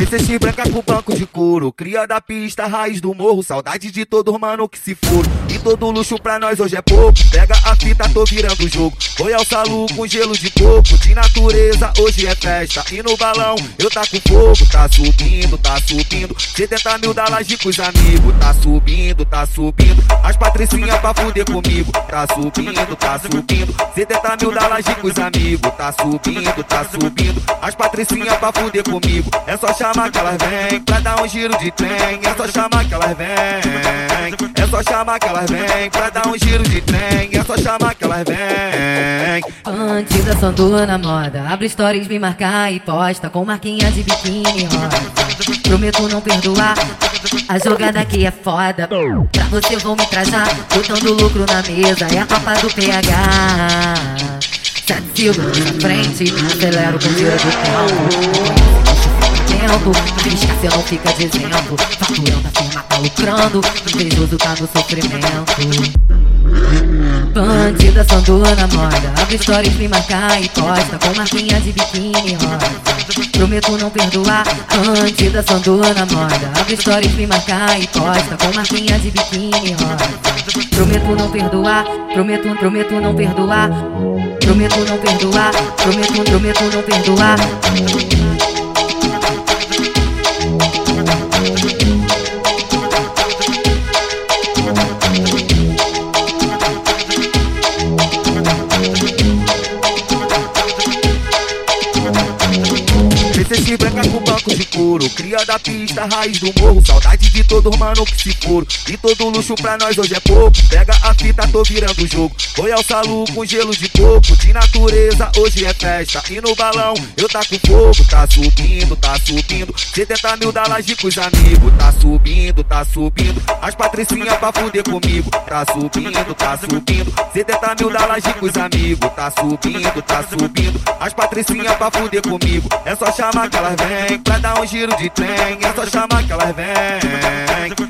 PCX branca com banco de couro. Cria da pista, raiz do morro. Saudade de todo mano que se for. Todo luxo pra nós hoje é pouco. Pega a fita, tô virando o jogo. Royal Salu com gelo de coco. De natureza, hoje é festa. E no balão eu tá com fogo. Tá subindo, tá subindo. 70 mil da laje com os amigos. Tá subindo, tá subindo. As patricinhas pra fuder comigo. Tá subindo, tá subindo. 70 mil da laje com os amigos. Tá subindo, tá subindo. As patricinhas pra fuder comigo. É só chamar que elas vêm. Pra dar um giro de trem. É só chamar que elas vêm. Só chamar que elas vêm. Pra dar um giro de trem. É só chamar que elas vêm. Bandida sandua na moda. Abre stories, me marcar e posta. Com marquinha de biquíni rosa. Prometo não perdoar. A jogada aqui é foda. Pra você vou me trajar. Botando lucro na mesa. É a copa do PH. Sete na frente. Acelero com tira do tempo tempo Pisca cê não fica exemplo Faturando a firma tá lucrando Invejoso tá no sofrimento. Bandida sandua na moda. Abre stories, me marcar e posta Com marquinha de biquíni rosa. Prometo não perdoar. Bandida sandua na moda. Abre stories, me marcar e posta Com marquinha de biquíni rosa. Prometo não perdoar. Prometo, prometo não perdoar. Prometo não perdoar. Prometo, prometo não perdoar couro. Cria da pista, raiz do morro. Saudade de todo mano que se for. E todo luxo pra nós hoje é pouco. Pega a fita, tô virando o jogo. Royal Salu com gelo de coco. De natureza, hoje é festa. E no balão eu tá com fogo. Tá subindo, tá subindo. 70 mil da laje com os amigos. Tá subindo, tá subindo. As patricinhas pra fuder comigo. Tá subindo, tá subindo. 70 mil da laje com os amigos. Tá subindo, tá subindo. As patricinhas pra fuder comigo. É só chamar que elas vêm. Pra dar um giro de trem. É só chamar que elas vêm.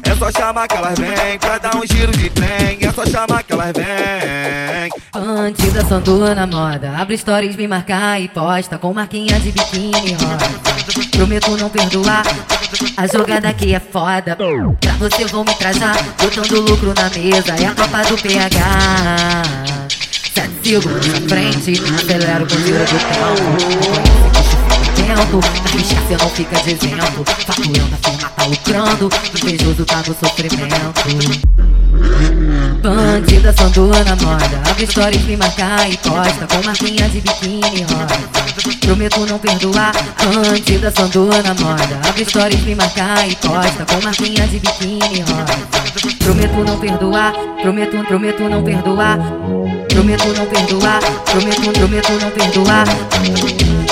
É só chamar que elas vêm. Pra dar um giro de trem. É só chamar que elas vêm. Bandida sandua na moda Abre stories, me marcar e posta Com marquinha de biquíni rosa Prometo não perdoar A jogada aqui é foda Pra você vou me trajar Botando lucro na mesa É a copa do PH Sete segundos na frente Acelero com tira do tempo Arrisca cê não fica exemplo Faturando a firma tá lucrando Invejoso tá no sofrimento. Bandida sandua na moda Abre stories, me marcar e posta Com marquinha de biquíni rosa. Prometo não perdoar. Bandida sandua na moda Abre stories, me marcar e posta Com marquinha de biquíni rosa. Prometo não perdoar. Prometo, prometo não perdoar. Prometo não perdoar. Prometo, prometo não perdoar